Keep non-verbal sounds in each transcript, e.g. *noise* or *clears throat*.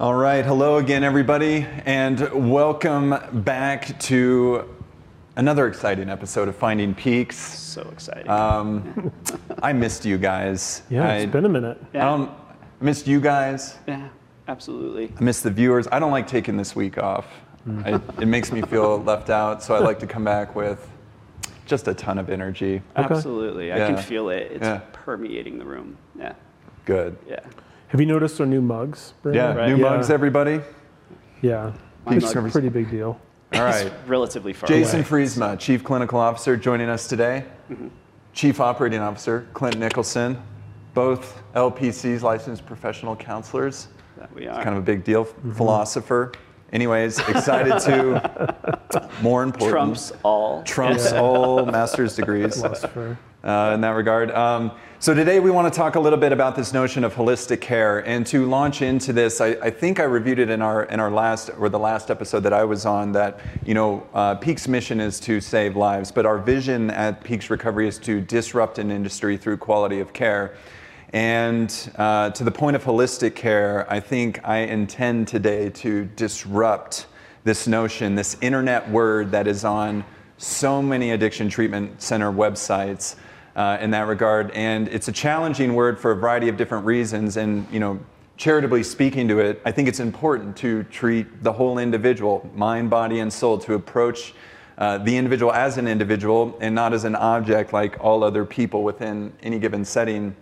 All right, hello again, everybody, and welcome back to another exciting episode of Finding Peaks. So exciting. Um, I missed you guys. Yeah, I, it's been a minute. I don't missed you guys. yeah, absolutely. I missed the viewers. I don't like taking this week off. I, it makes me feel left out, so I like to come back with just a ton of energy. Absolutely. I can feel it. It's Yeah. permeating the room. Yeah. Good. Yeah. Have you noticed our new mugs? Yeah, Right. new Yeah. mugs, everybody. Yeah. My It's mug- a pretty big deal. All right. Relatively far Jason away. Friesma, Chief Clinical Officer, joining us today. Mm-hmm. Chief Operating Officer, Clint Nicholson, both LPCs, licensed professional counselors. That we are. Kind of a big deal. Mm-hmm. Philosopher. Anyways, excited to, *laughs* more important, Trumps all. trumps all master's degrees Philosopher. Uh, in that regard. Um, so today we want to talk a little bit about this notion of holistic care, and to launch into this, I, I think I reviewed it in our in our last or the last episode that I was on. That you know, uh, Peaks' mission is to save lives, but our vision at Peaks Recovery is to disrupt an industry through quality of care. And uh, to the point of holistic care, I think I intend today to disrupt this notion, this internet word that is on so many addiction treatment center websites uh, in that regard. And it's a challenging word for a variety of different reasons. And, you know, charitably speaking to it, I think it's important to treat the whole individual, mind, body, and soul, to approach uh, the individual as an individual and not as an object like all other people within any given setting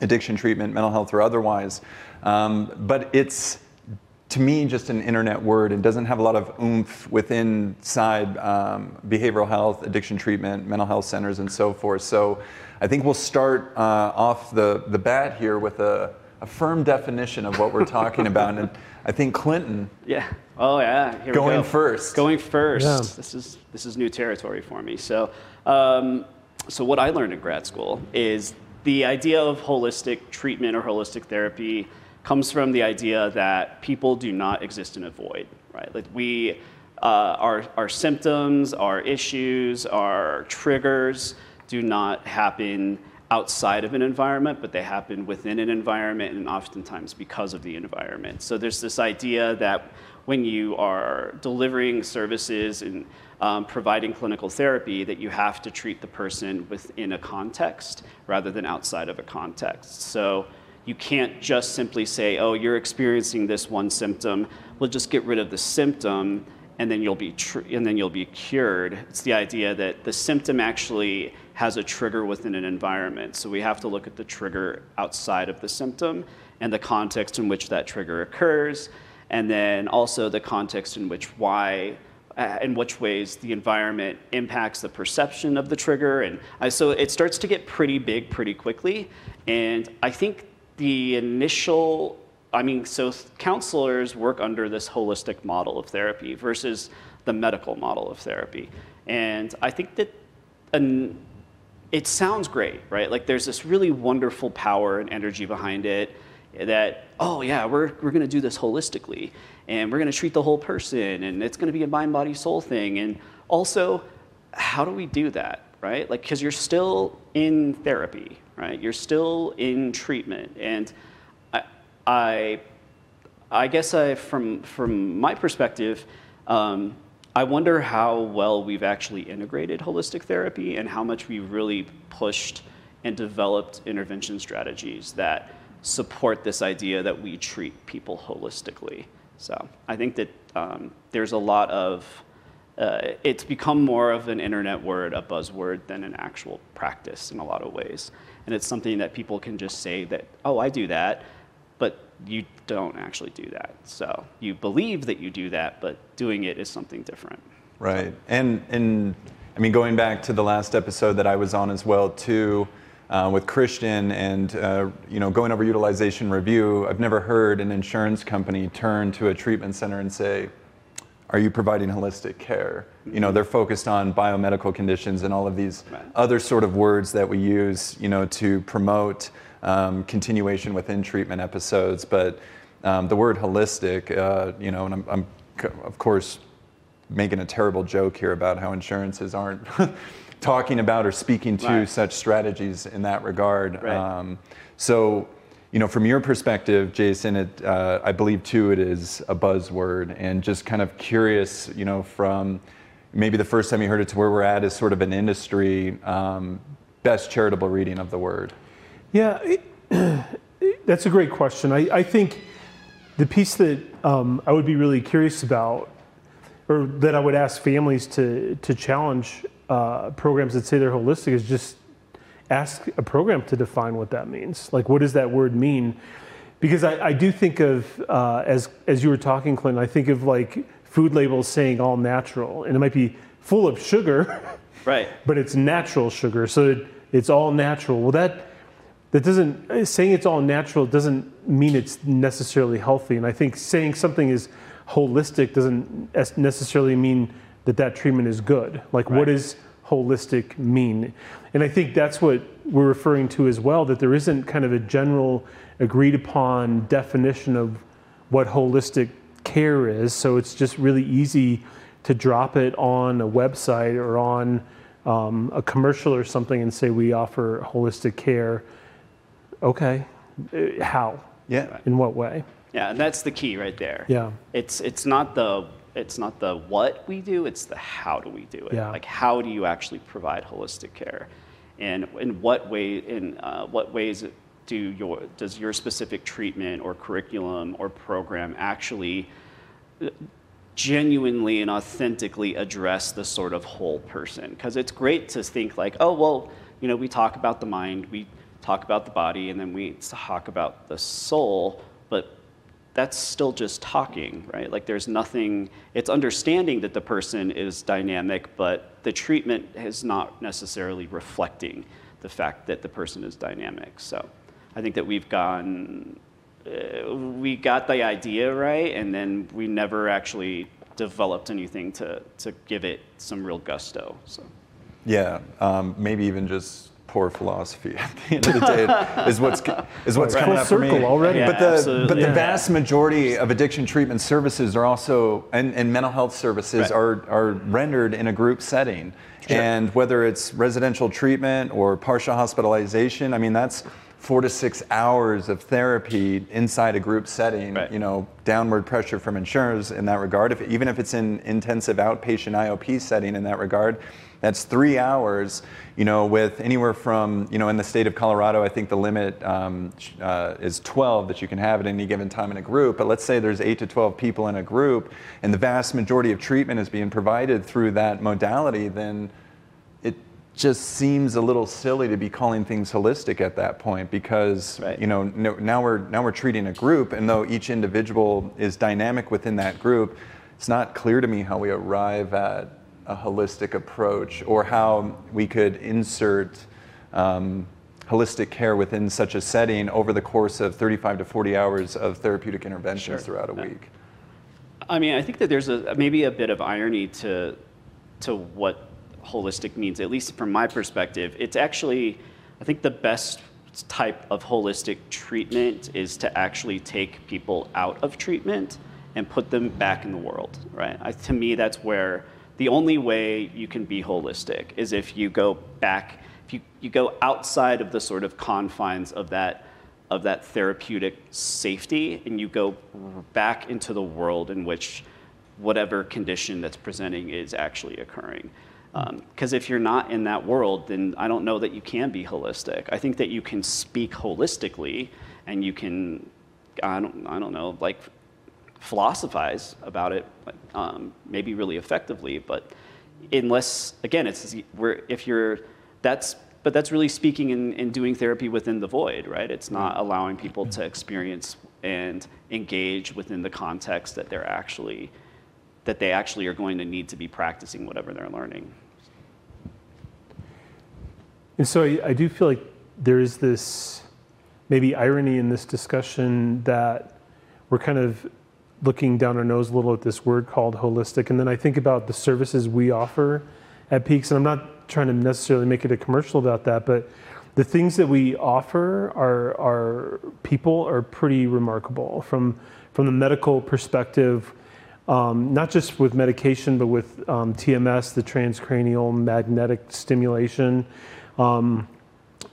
addiction treatment, mental health, or otherwise. Um, but it's, to me, just an internet word and doesn't have a lot of oomph within side um, behavioral health, addiction treatment, mental health centers, and so forth. So I think we'll start uh, off the, the bat here with a, a firm definition of what we're talking *laughs* about. And I think Clinton, Yeah. Oh yeah. Here we go. Going go. first. Going first. Yeah. This is this is new territory for me. So, um, so what I learned in grad school is the idea of holistic treatment or holistic therapy comes from the idea that people do not exist in a void, right? Like we, uh, our our symptoms, our issues, our triggers do not happen outside of an environment, but they happen within an environment and oftentimes because of the environment. So there's this idea that when you are delivering services and um, providing clinical therapy, that you have to treat the person within a context rather than outside of a context. So you can't just simply say, oh, you're experiencing this one symptom, we'll just get rid of the symptom and then you'll be tr- and then you'll be cured. It's the idea that the symptom actually has a trigger within an environment. So we have to look at the trigger outside of the symptom and the context in which that trigger occurs, and then also the context in which why. Uh, in which ways the environment impacts the perception of the trigger, and so it starts to get pretty big pretty quickly. And I think the initial I mean, so counselors work under this holistic model of therapy versus the medical model of therapy. And I think that an, it sounds great, right? Like there's this really wonderful power and energy behind it that, oh, yeah, we're, we're going to do this holistically and we're going to treat the whole person and it's going to be a mind, body, soul thing. And also, how do we do that, right? Like, because you're still in therapy, right? You're still in treatment. And I, I, I guess I, from, from my perspective, um, I wonder how well we've actually integrated holistic therapy and how much we've really pushed and developed intervention strategies that support this idea that we treat people holistically. So I think that um, there's a lot of, uh, it's become more of an internet word, a buzzword, than an actual practice in a lot of ways. And it's something that people can just say that, oh, I do that, but you don't actually do that. So you believe that you do that, but doing it is something different. Right. And and I mean, going back to the last episode that I was on as well too, uh, with Christian, and uh, you know, going over utilization review. I've never heard an insurance company turn to a treatment center and say, "Are you providing holistic care?" You know, they're focused on biomedical conditions and all of these Right. other sort of words that we use, you know, to promote um, continuation within treatment episodes. But um, the word holistic, uh, you know, and I'm, I'm of course making a terrible joke here about how insurances aren't *laughs* talking about or speaking to Right. such strategies in that regard. Right. Um, so, you know, from your perspective, Jason, it, uh, I believe too it is a buzzword, and just kind of curious, you know, from maybe the first time you heard it to where we're at is sort of an industry um, best charitable reading of the word. Yeah, it, *clears throat* that's a great question. I, I think the piece that um, I would be really curious about, or that I would ask families to to challenge uh, programs that say they're holistic, is just ask a program to define what that means. Like, what does that word mean? Because I, I do think of, uh, as, as you were talking, Clinton, I think of like food labels saying all natural, and it might be full of sugar, *laughs* Right. but it's natural sugar, so it, it's all natural. Well, that that doesn't saying it's all natural doesn't mean it's necessarily healthy. And I think saying something is holistic doesn't necessarily mean that that treatment is good. Like, what Right. Does holistic mean? And I think that's what we're referring to as well. That there isn't kind of a general agreed upon definition of what holistic care is. So it's just really easy to drop it on a website or on um, a commercial or something and say we offer holistic care. Okay, Uh, how? Yeah. In what way? Yeah, and that's the key right there. Yeah. It's it's not the it's not the what we do, it's the how do we do it. Yeah. Like how do you actually provide holistic care, and in what way in uh, what ways do your does your specific treatment or curriculum or program actually uh, genuinely and authentically address the sort of whole person because it's great to think like oh well you know we talk about the mind we talk about the body and then we talk about the soul but that's still just talking right? Like there's nothing it's understanding that the person is dynamic but the treatment is not necessarily reflecting the fact that the person is dynamic. So i think that we've gone uh, we got the idea right, and then we never actually developed anything to, to give it some real gusto. So, Yeah, um, maybe even just poor philosophy *laughs* at the end of the day is what's is what's Right. coming Full up for me. already. Yeah, but the absolutely. but the vast majority of addiction treatment services are also and, and mental health services Right. are are rendered in a group setting. And whether it's residential treatment or partial hospitalization, I mean that's four to six hours of therapy inside a group setting. Right. You know, downward pressure from insurers in that regard. If, even if it's in intensive outpatient IOP setting in that regard, that's three hours. You know, with anywhere from you know in the state of Colorado, I think the limit um, uh, is 12 that you can have at any given time in a group. But let's say there's eight to 12 people in a group, and the vast majority of treatment is being provided through that modality, then just seems a little silly to be calling things holistic at that point because Right. you know no, now we're now we're treating a group and though each individual is dynamic within that group it's not clear to me how we arrive at a holistic approach or how we could insert um, holistic care within such a setting over the course of 35 to 40 hours of therapeutic interventions Sure. throughout a week I mean, I think that there's a maybe a bit of irony to to what holistic means, at least from my perspective. It's actually, I think, the best type of holistic treatment is to actually take people out of treatment and put them back in the world, right? I, to me, that's where the only way you can be holistic is if you go back, if you, you go outside of the sort of confines of that of that therapeutic safety and you go back into the world in which whatever condition that's presenting is actually occurring. Because if you're not in that world, then I don't know that you can be holistic. I think that you can speak holistically and you can, I don't, I don't know, like philosophize about it, like, um, maybe really effectively, but unless again, it's where if you're that's but that's really speaking and, and doing therapy within the void, right? It's not allowing people to experience and engage within the context that they're actually that they actually are going to need to be practicing whatever they're learning. And so I, I do feel like there is this maybe irony in this discussion that we're kind of looking down our nose a little at this word called holistic. And then I think about the services we offer at Peaks, and I'm not trying to necessarily make it a commercial about that, but the things that we offer our, are people are pretty remarkable from, from the medical perspective. Um, not just with medication, but with um, TMS, the transcranial magnetic stimulation, um,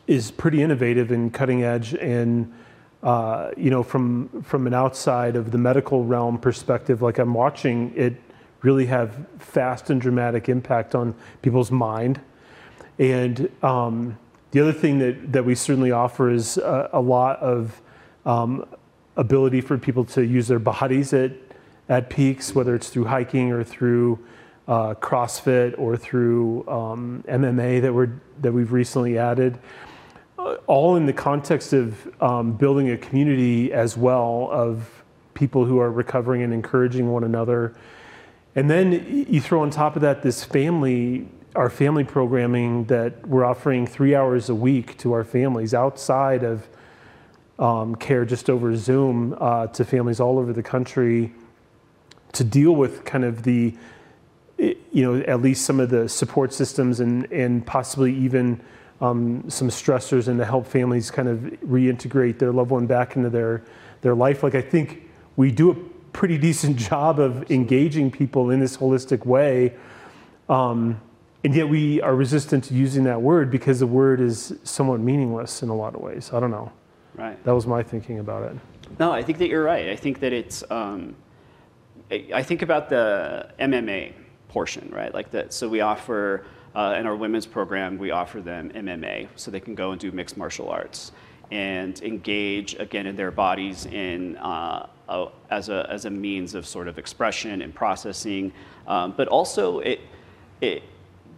is pretty innovative and cutting edge. And uh, you know, from from an outside of the medical realm perspective, like I'm watching it really have fast and dramatic impact on people's mind. And um, the other thing that, that we certainly offer is a, a lot of um, ability for people to use their bodies at, at peaks, whether it's through hiking or through uh, CrossFit or through um, MMA that, we're, that we've recently added. Uh, all in the context of um, building a community as well of people who are recovering and encouraging one another. And then you throw on top of that this family, our family programming that we're offering three hours a week to our families outside of um, care just over Zoom uh, to families all over the country to deal with kind of the, you know, at least some of the support systems and, and possibly even um, some stressors and to help families kind of reintegrate their loved one back into their, their life. Like I think we do a pretty *laughs* decent job of engaging people in this holistic way. Um, and yet we are resistant to using that word because the word is somewhat meaningless in a lot of ways. I don't know. Right. That was my thinking about it. No, I think that you're right. I think that it's. Um, I think about the MMA portion, right? Like that. So we offer uh, in our women's program, we offer them MMA, so they can go and do mixed martial arts and engage again in their bodies in uh, a, as a as a means of sort of expression and processing, um, but also it it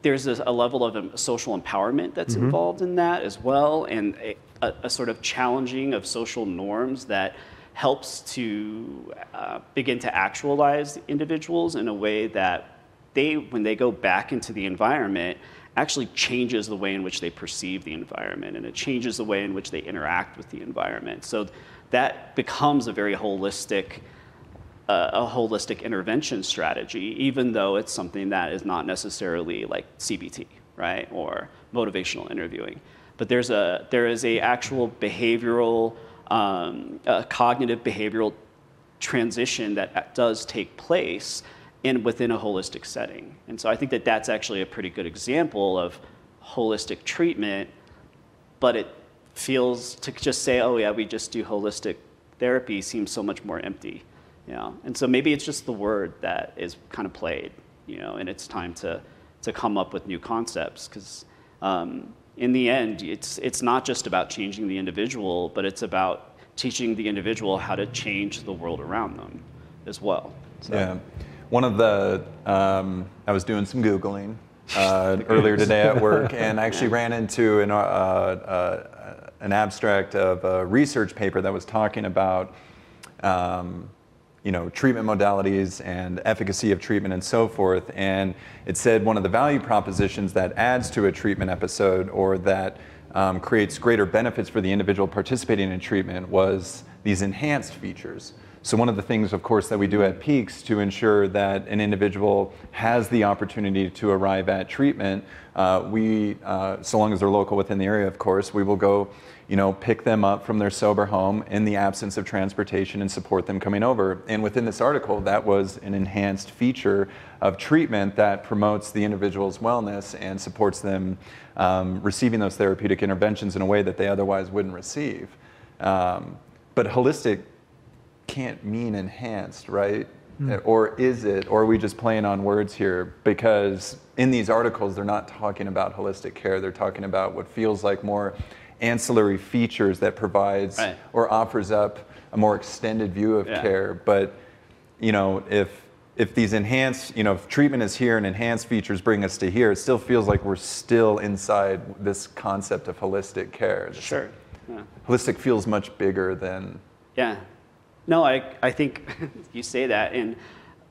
there's a, a level of social empowerment that's mm-hmm. involved in that as well, and a, a, sort of challenging of social norms that helps to uh, begin to actualize individuals in a way that they, when they go back into the environment, actually changes the way in which they perceive the environment and it changes the way in which they interact with the environment. So that becomes a very holistic uh, a holistic intervention strategy, even though it's something that is not necessarily like CBT, right, or motivational interviewing. But there's a there is a actual behavioral, um, a cognitive behavioral transition that does take place in within a holistic setting. And so I think that that's actually a pretty good example of holistic treatment, but it feels to just say, oh yeah, we just do holistic therapy seems so much more empty. You know? And so maybe it's just the word that is kind of played, you know, and it's time to, to come up with new concepts because um, in the end, it's, it's not just about changing the individual, but it's about teaching the individual how to change the world around them as well. So. Yeah. One of the, um, I was doing some Googling uh, *laughs* earlier today at work *laughs* and I actually ran into an, uh, uh, an abstract of a research paper that was talking about um, you know, treatment modalities and efficacy of treatment and so forth. And it said one of the value propositions that adds to a treatment episode or that um, creates greater benefits for the individual participating in treatment was these enhanced features. So one of the things, of course, that we do at Peaks to ensure that an individual has the opportunity to arrive at treatment, uh, we, uh, so long as they're local within the area, of course, we will go you know, pick them up from their sober home in the absence of transportation and support them coming over. And within this article, that was an enhanced feature of treatment that promotes the individual's wellness and supports them um, receiving those therapeutic interventions in a way that they otherwise wouldn't receive. Um, but holistic can't mean enhanced, right? Mm. Or is it? Or are we just playing on words here? Because in these articles, they're not talking about holistic care. They're talking about what feels like more ancillary features that provides right. or offers up a more extended view of yeah. care. But you know, if if these enhanced, you know, if treatment is here and enhanced features bring us to here, it still feels like we're still inside this concept of holistic care. Sure. Yeah. Holistic feels much bigger than. Yeah. No, I, I think *laughs* you say that, and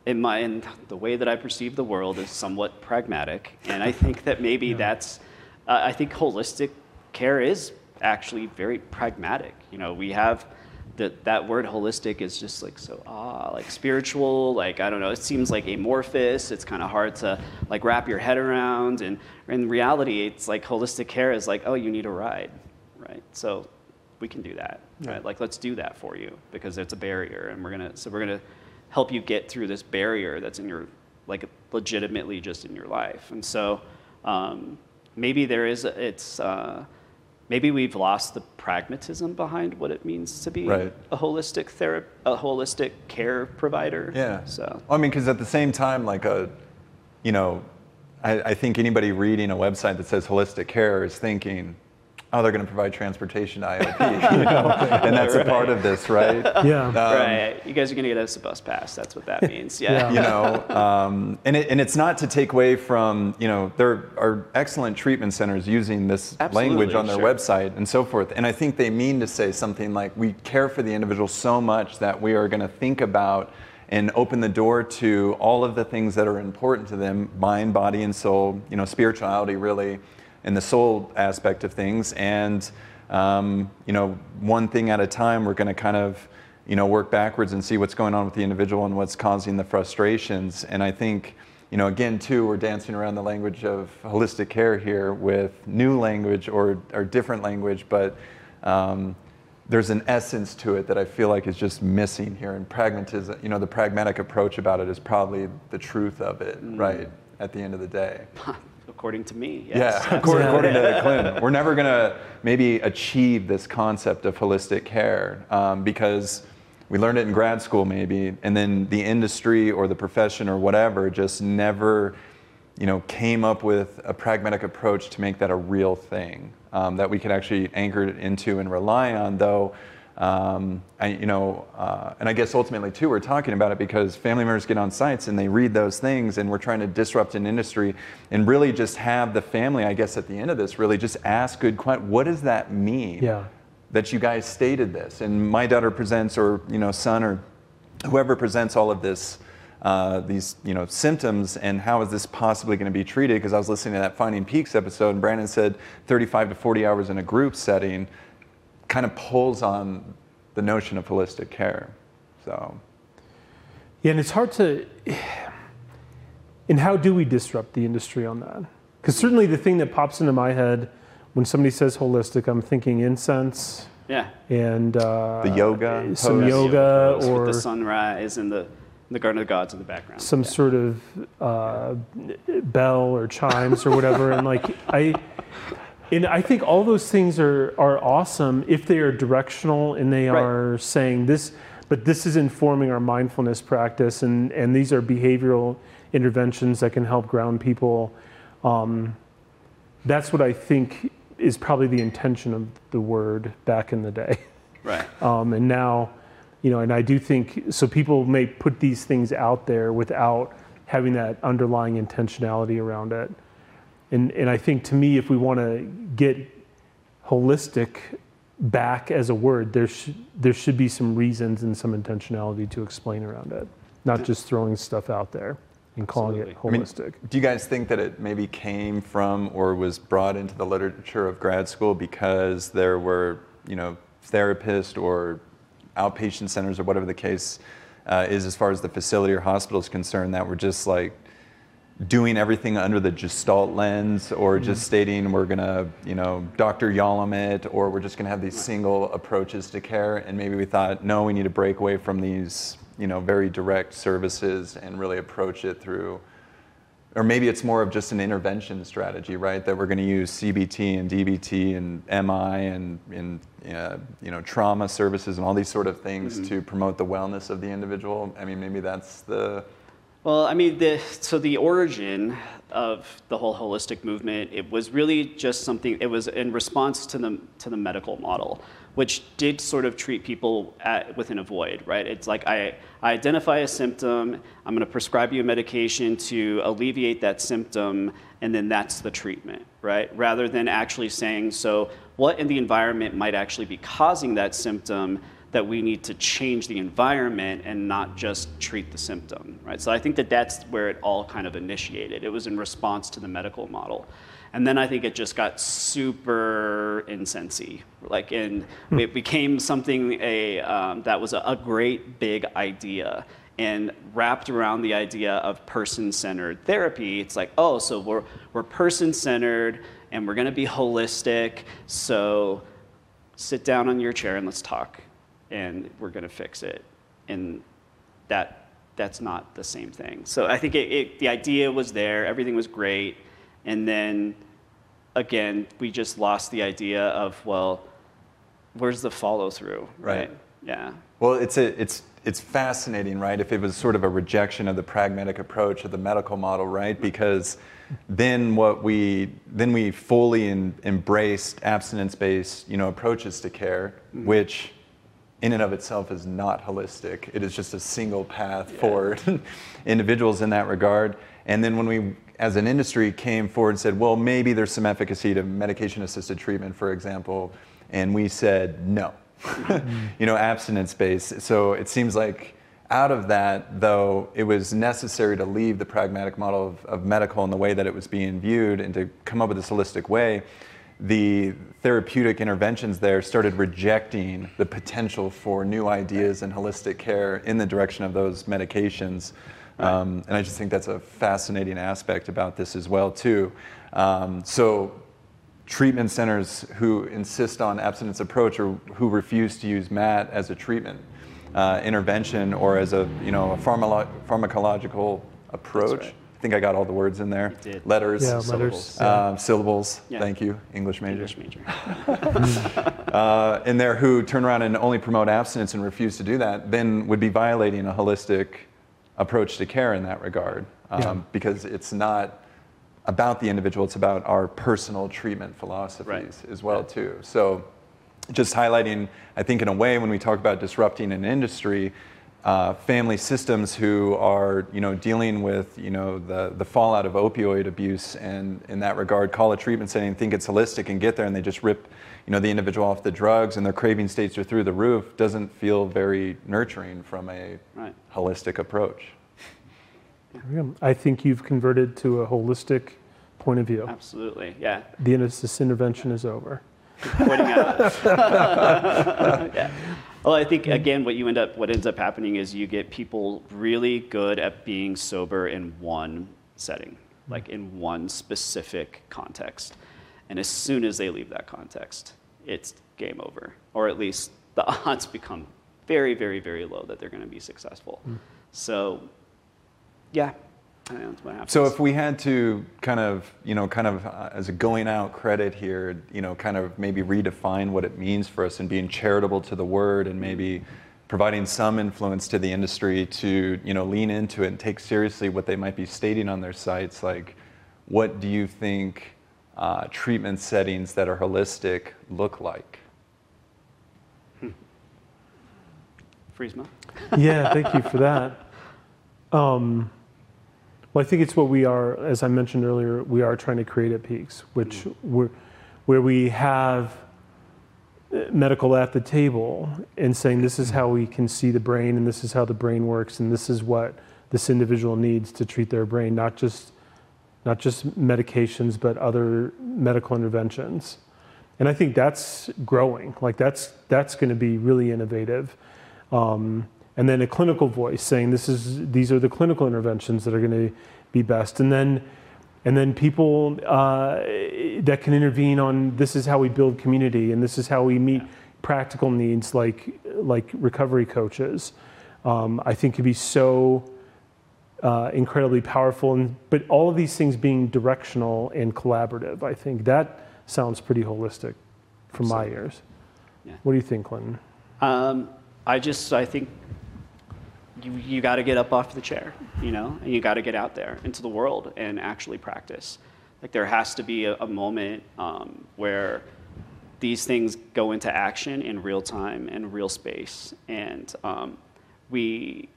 in my in the way that I perceive the world is somewhat pragmatic, and I think that maybe *laughs* yeah. that's. Uh, I think holistic care is actually very pragmatic. You know, we have that that word holistic is just like so ah like spiritual like i don't know it seems like amorphous. It's kind of hard to like wrap your head around. And in reality it's like holistic care is like oh you need a ride right? So we can do that yeah. right? Like let's do that for you because it's a barrier. And we're gonna so we're gonna help you get through this barrier that's in your like legitimately just in your life. And so um, maybe there is it's uh, maybe we've lost the pragmatism behind what it means to be Right. a holistic therap- a holistic care provider. Yeah. So I mean, because at the same time, like a, you know, I, I think anybody reading a website that says holistic care is thinking, oh, they're going to provide transportation to *laughs* IOP, you know, and that's a part of this, right? *laughs* Yeah. Um, right, you guys are gonna get us a bus pass. That's what that means. *laughs* Yeah. Yeah. you know um, and, it, and it's not to take away from you know there are excellent treatment centers using this Absolutely, language on their sure. website and so forth and i think they mean to say something like we care for the individual so much that we are going to think about and open the door to all of the things that are important to them mind body and soul you know spirituality really and the soul aspect of things and um, you know one thing at a time we're going to kind of you know, work backwards and see what's going on with the individual and what's causing the frustrations. And I think, you know, again, too, we're dancing around the language of holistic care here with new language or, or different language, but um, there's an essence to it that I feel like is just missing here. And pragmatism, you know, the pragmatic approach about it is probably the truth of it, right, at the end of the day. *laughs* According to me. Yes. Yeah, *laughs* according, Yeah. according to Clint, *laughs* we're never going to maybe achieve this concept of holistic care um, because we learned it in grad school, maybe, and then the industry or the profession or whatever just never, you know, came up with a pragmatic approach to make that a real thing um, that we could actually anchor it into and rely on. Though, um, I, you know, uh, and I guess ultimately too, we're talking about it because family members get on sites and they read those things, and we're trying to disrupt an industry and really just have the family, I guess, at the end of this, really just ask good questions. What does that mean? Yeah. That you guys stated this, and my daughter presents, or you know, son, or whoever presents all of this. Uh, these you know symptoms and how is this possibly going to be treated because i was listening to that finding peaks episode and brandon said 35 to 40 hours in a group setting kind of pulls on the notion of holistic care. So, Yeah, and it's hard to. And how do we disrupt the industry on that? Because certainly the thing that pops into my head when somebody says holistic, I'm thinking incense Yeah. and uh, The yoga some pose. yoga, pose or with the sunrise and the the Garden of the Gods in the background. some Yeah. sort of uh, bell or chimes or whatever. and like I, and I think all those things are are awesome if they are directional and they Right. are saying this. But this is informing our mindfulness practice, and and these are behavioral interventions that can help ground people. Um, that's what I think is probably the intention of the word back in the day. right. *laughs* Um, and now, you know, and I do think so. People may put these things out there without having that underlying intentionality around it. And and I think to me, if we want to get holistic back as a word, there should there should be some reasons and some intentionality to explain around it, not just throwing stuff out there and calling it I mean, holistic. do you guys think that it maybe came from or was brought into the literature of grad school because there were, you know, therapists or outpatient centers or whatever the case uh, is as far as the facility or hospital is concerned that were just like doing everything under the gestalt lens or just stating we're going to, you know, Dr. Yalom it or we're just going to have these single approaches to care. And maybe we thought, no, we need to break away from these, you know, very direct services and really approach it through, or maybe it's more of just an intervention strategy, right? That we're going to use CBT and DBT and MI and, and uh, you know, trauma services and all these sort of things to promote the wellness of the individual. I mean, maybe that's the, Well, I mean, the, so the origin of the whole holistic movement, it was really just something, it was in response to the, to the medical model, which did sort of treat people at, within a void, right? It's like I, I identify a symptom, I'm going to prescribe you a medication to alleviate that symptom, and then that's the treatment, right? Rather than actually saying, so what in the environment might actually be causing that symptom? That we need to change the environment and not just treat the symptom, right? So I think that that's where it all kind of initiated. It was in response to the medical model. And then I think it just got super insensy, like, and it became something a, um, that was a, a great big idea and wrapped around the idea of person-centered therapy. It's like, oh, so we're, we're person-centered and we're gonna be holistic, so sit down on your chair and let's talk and we're going to fix it and that that's not the same thing so i think it, it, the idea was there everything was great and then again, we just lost the idea of, well, where's the follow through, Right. right? Yeah. Well, it's a, it's it's fascinating, right? If it was sort of a rejection of the pragmatic approach of the medical model, right? Because then what we then we fully in, embraced abstinence-based, you know, approaches to care, mm-hmm. which in and of itself is not holistic. It is just a single path for *laughs* individuals in that regard. And then when we, as an industry, came forward and said, well, maybe there's some efficacy to medication-assisted treatment, for example, and we said no. Mm-hmm. *laughs* you know, abstinence-based. So it seems like out of that, though, it was necessary to leave the pragmatic model of, of medical and the way that it was being viewed and to come up with this holistic way the therapeutic interventions there started rejecting the potential for new ideas and holistic care in the direction of those medications. Um, and I just think that's a fascinating aspect about this as well, too. Um, so treatment centers who insist on abstinence approach or who refuse to use MAT as a treatment uh, intervention or as a you know a pharmalo- pharmacological approach. right. I think I got all the words in there. You did. Letters, Yeah, Syllables. letters. yeah. um, syllables. Yeah. Thank you, English major. English major. *laughs* Uh, in there who turn around and only promote abstinence and refuse to do that, then would be violating a holistic approach to care in that regard, um, Yeah. because it's not about the individual; it's about our personal treatment philosophies Right. as well too. So, just highlighting, I think, in a way, when we talk about disrupting an industry. Uh, family systems who are, you know, dealing with, you know, the, the fallout of opioid abuse, and in that regard, call a treatment setting, think it's holistic, and get there, and they just rip, you know, the individual off the drugs, and their craving states are through the roof. Doesn't feel very nurturing from a Right. holistic approach. There we go. I think you've converted to a holistic point of view. Absolutely. Yeah. The this intervention is over. pointing out. *laughs* yeah. Well, I think mm-hmm. again, what you end up, what ends up happening is you get people really good at being sober in one setting, mm-hmm. like in one specific context, and as soon as they leave that context, it's game over, or at least the *laughs* odds become very, very, very low that they're going to be successful. Mm. So, yeah, I what happens. So if we had to kind of, you know, kind of uh, as a going out credit here, you know, kind of maybe redefine what it means for us and being charitable to the word and maybe providing some influence to the industry to, you know, lean into it and take seriously what they might be stating on their sites, like what do you think uh, treatment settings that are holistic look like? Friesma. yeah, thank you for that. Um, well, I think it's what we are, as I mentioned earlier, we are trying to create at Peaks, which we're, where we have medical at the table and saying this is how we can see the brain and this is how the brain works and this is what this individual needs to treat their brain, not just not just medications but other medical interventions. And I think that's growing. Like that's that's going to be really innovative. Um, and then a clinical voice saying this is these are the clinical interventions that are going to be best. And then and then people uh, that can intervene on this is how we build community and this is how we meet practical needs like like recovery coaches. Um, I think could be so uh, incredibly powerful. And but all of these things being directional and collaborative, I think that sounds pretty holistic from my ears. Yeah. What do you think, Clinton? Um, I just, I think you, you got to get up off the chair, you know, and you got to get out there into the world and actually practice. Like there has to be a, a moment um, where these things go into action in real time and real space, and um, we,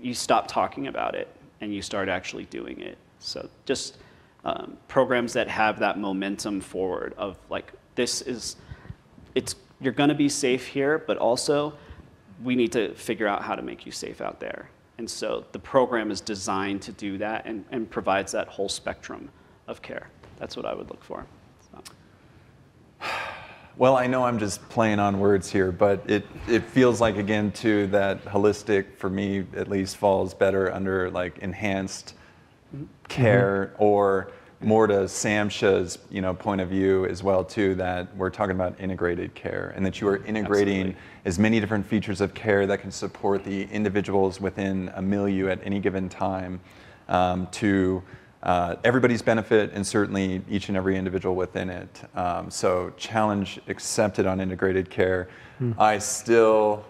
you stop talking about it and you start actually doing it. So just um, programs that have that momentum forward of like this is it's you're going to be safe here, but also we need to figure out how to make you safe out there. And so the program is designed to do that and, and provides that whole spectrum of care. That's what I would look for. So, Well, I know I'm just playing on words here, but it, it feels like, again, too, that holistic, for me at least, falls better under like enhanced mm-hmm. care mm-hmm. or more to SAMHSA's you know, point of view as well, too, that we're talking about integrated care and that you are integrating Absolutely. as many different features of care that can support the individuals within a milieu at any given time um, to uh, everybody's benefit and certainly each and every individual within it. Um, so challenge accepted on integrated care. I still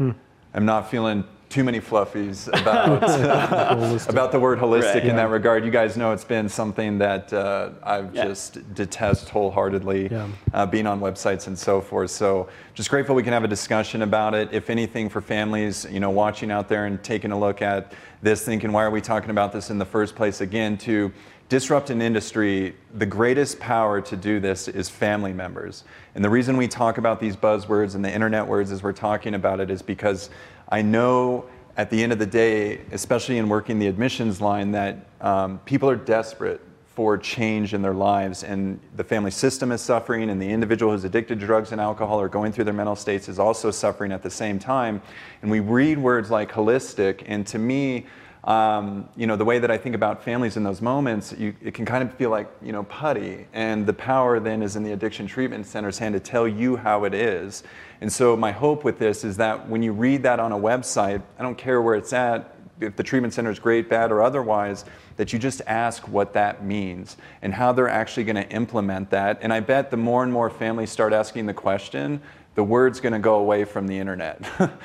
am not feeling too many fluffies *laughs* about Holistic. *laughs* about the word holistic Right. in that regard. You guys know it's been something that uh, I've Yeah. just detest wholeheartedly, Yeah. uh, being on websites and so forth. So just grateful we can have a discussion about it. If anything, for families, you know, watching out there and taking a look at this, thinking, why are we talking about this in the first place? Again, to disrupt an industry, the greatest power to do this is family members. And the reason we talk about these buzzwords and the internet words as we're talking about it is because I know at the end of the day, especially in working the admissions line, that um, people are desperate for change in their lives, and the family system is suffering, and the individual who's addicted to drugs and alcohol or going through their mental states is also suffering at the same time. And we read words like holistic, and to me, um, you know, the way that I think about families in those moments, you, it can kind of feel like, you know, putty. And the power then is in the addiction treatment center's hand to tell you how it is. And so my hope with this is that when you read that on a website, I don't care where it's at, if the treatment center is great, bad, or otherwise, that you just ask what that means and how they're actually going to implement that. And I bet the more and more families start asking the question, the word's going to go away from the internet,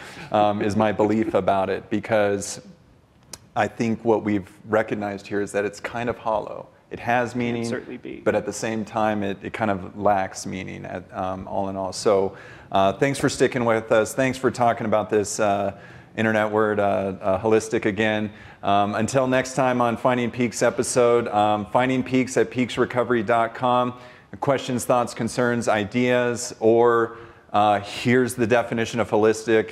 *laughs* um, is my belief about it. Because I think what we've recognized here is that it's kind of hollow. It has meaning, certainly be. but at the same time, it, it kind of lacks meaning, at, um, all in all. So, uh, thanks for sticking with us. Thanks for talking about this uh, internet word, uh, uh, holistic, again. Um, until next time on Finding Peaks episode, um, Finding Peaks at peaksrecovery.com. Questions, thoughts, concerns, ideas, or uh, here's the definition of holistic.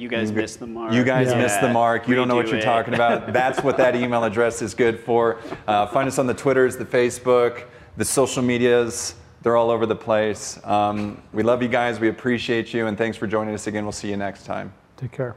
You guys You- missed the mark. You guys Yeah. missed the mark. You don't know what you're it. talking about. *laughs* That's what that email address is good for. Uh, find us on the Twitters, the Facebook, the social medias. They're all over the place. Um, we love you guys. We appreciate you. And thanks for joining us again. We'll see you next time. Take care.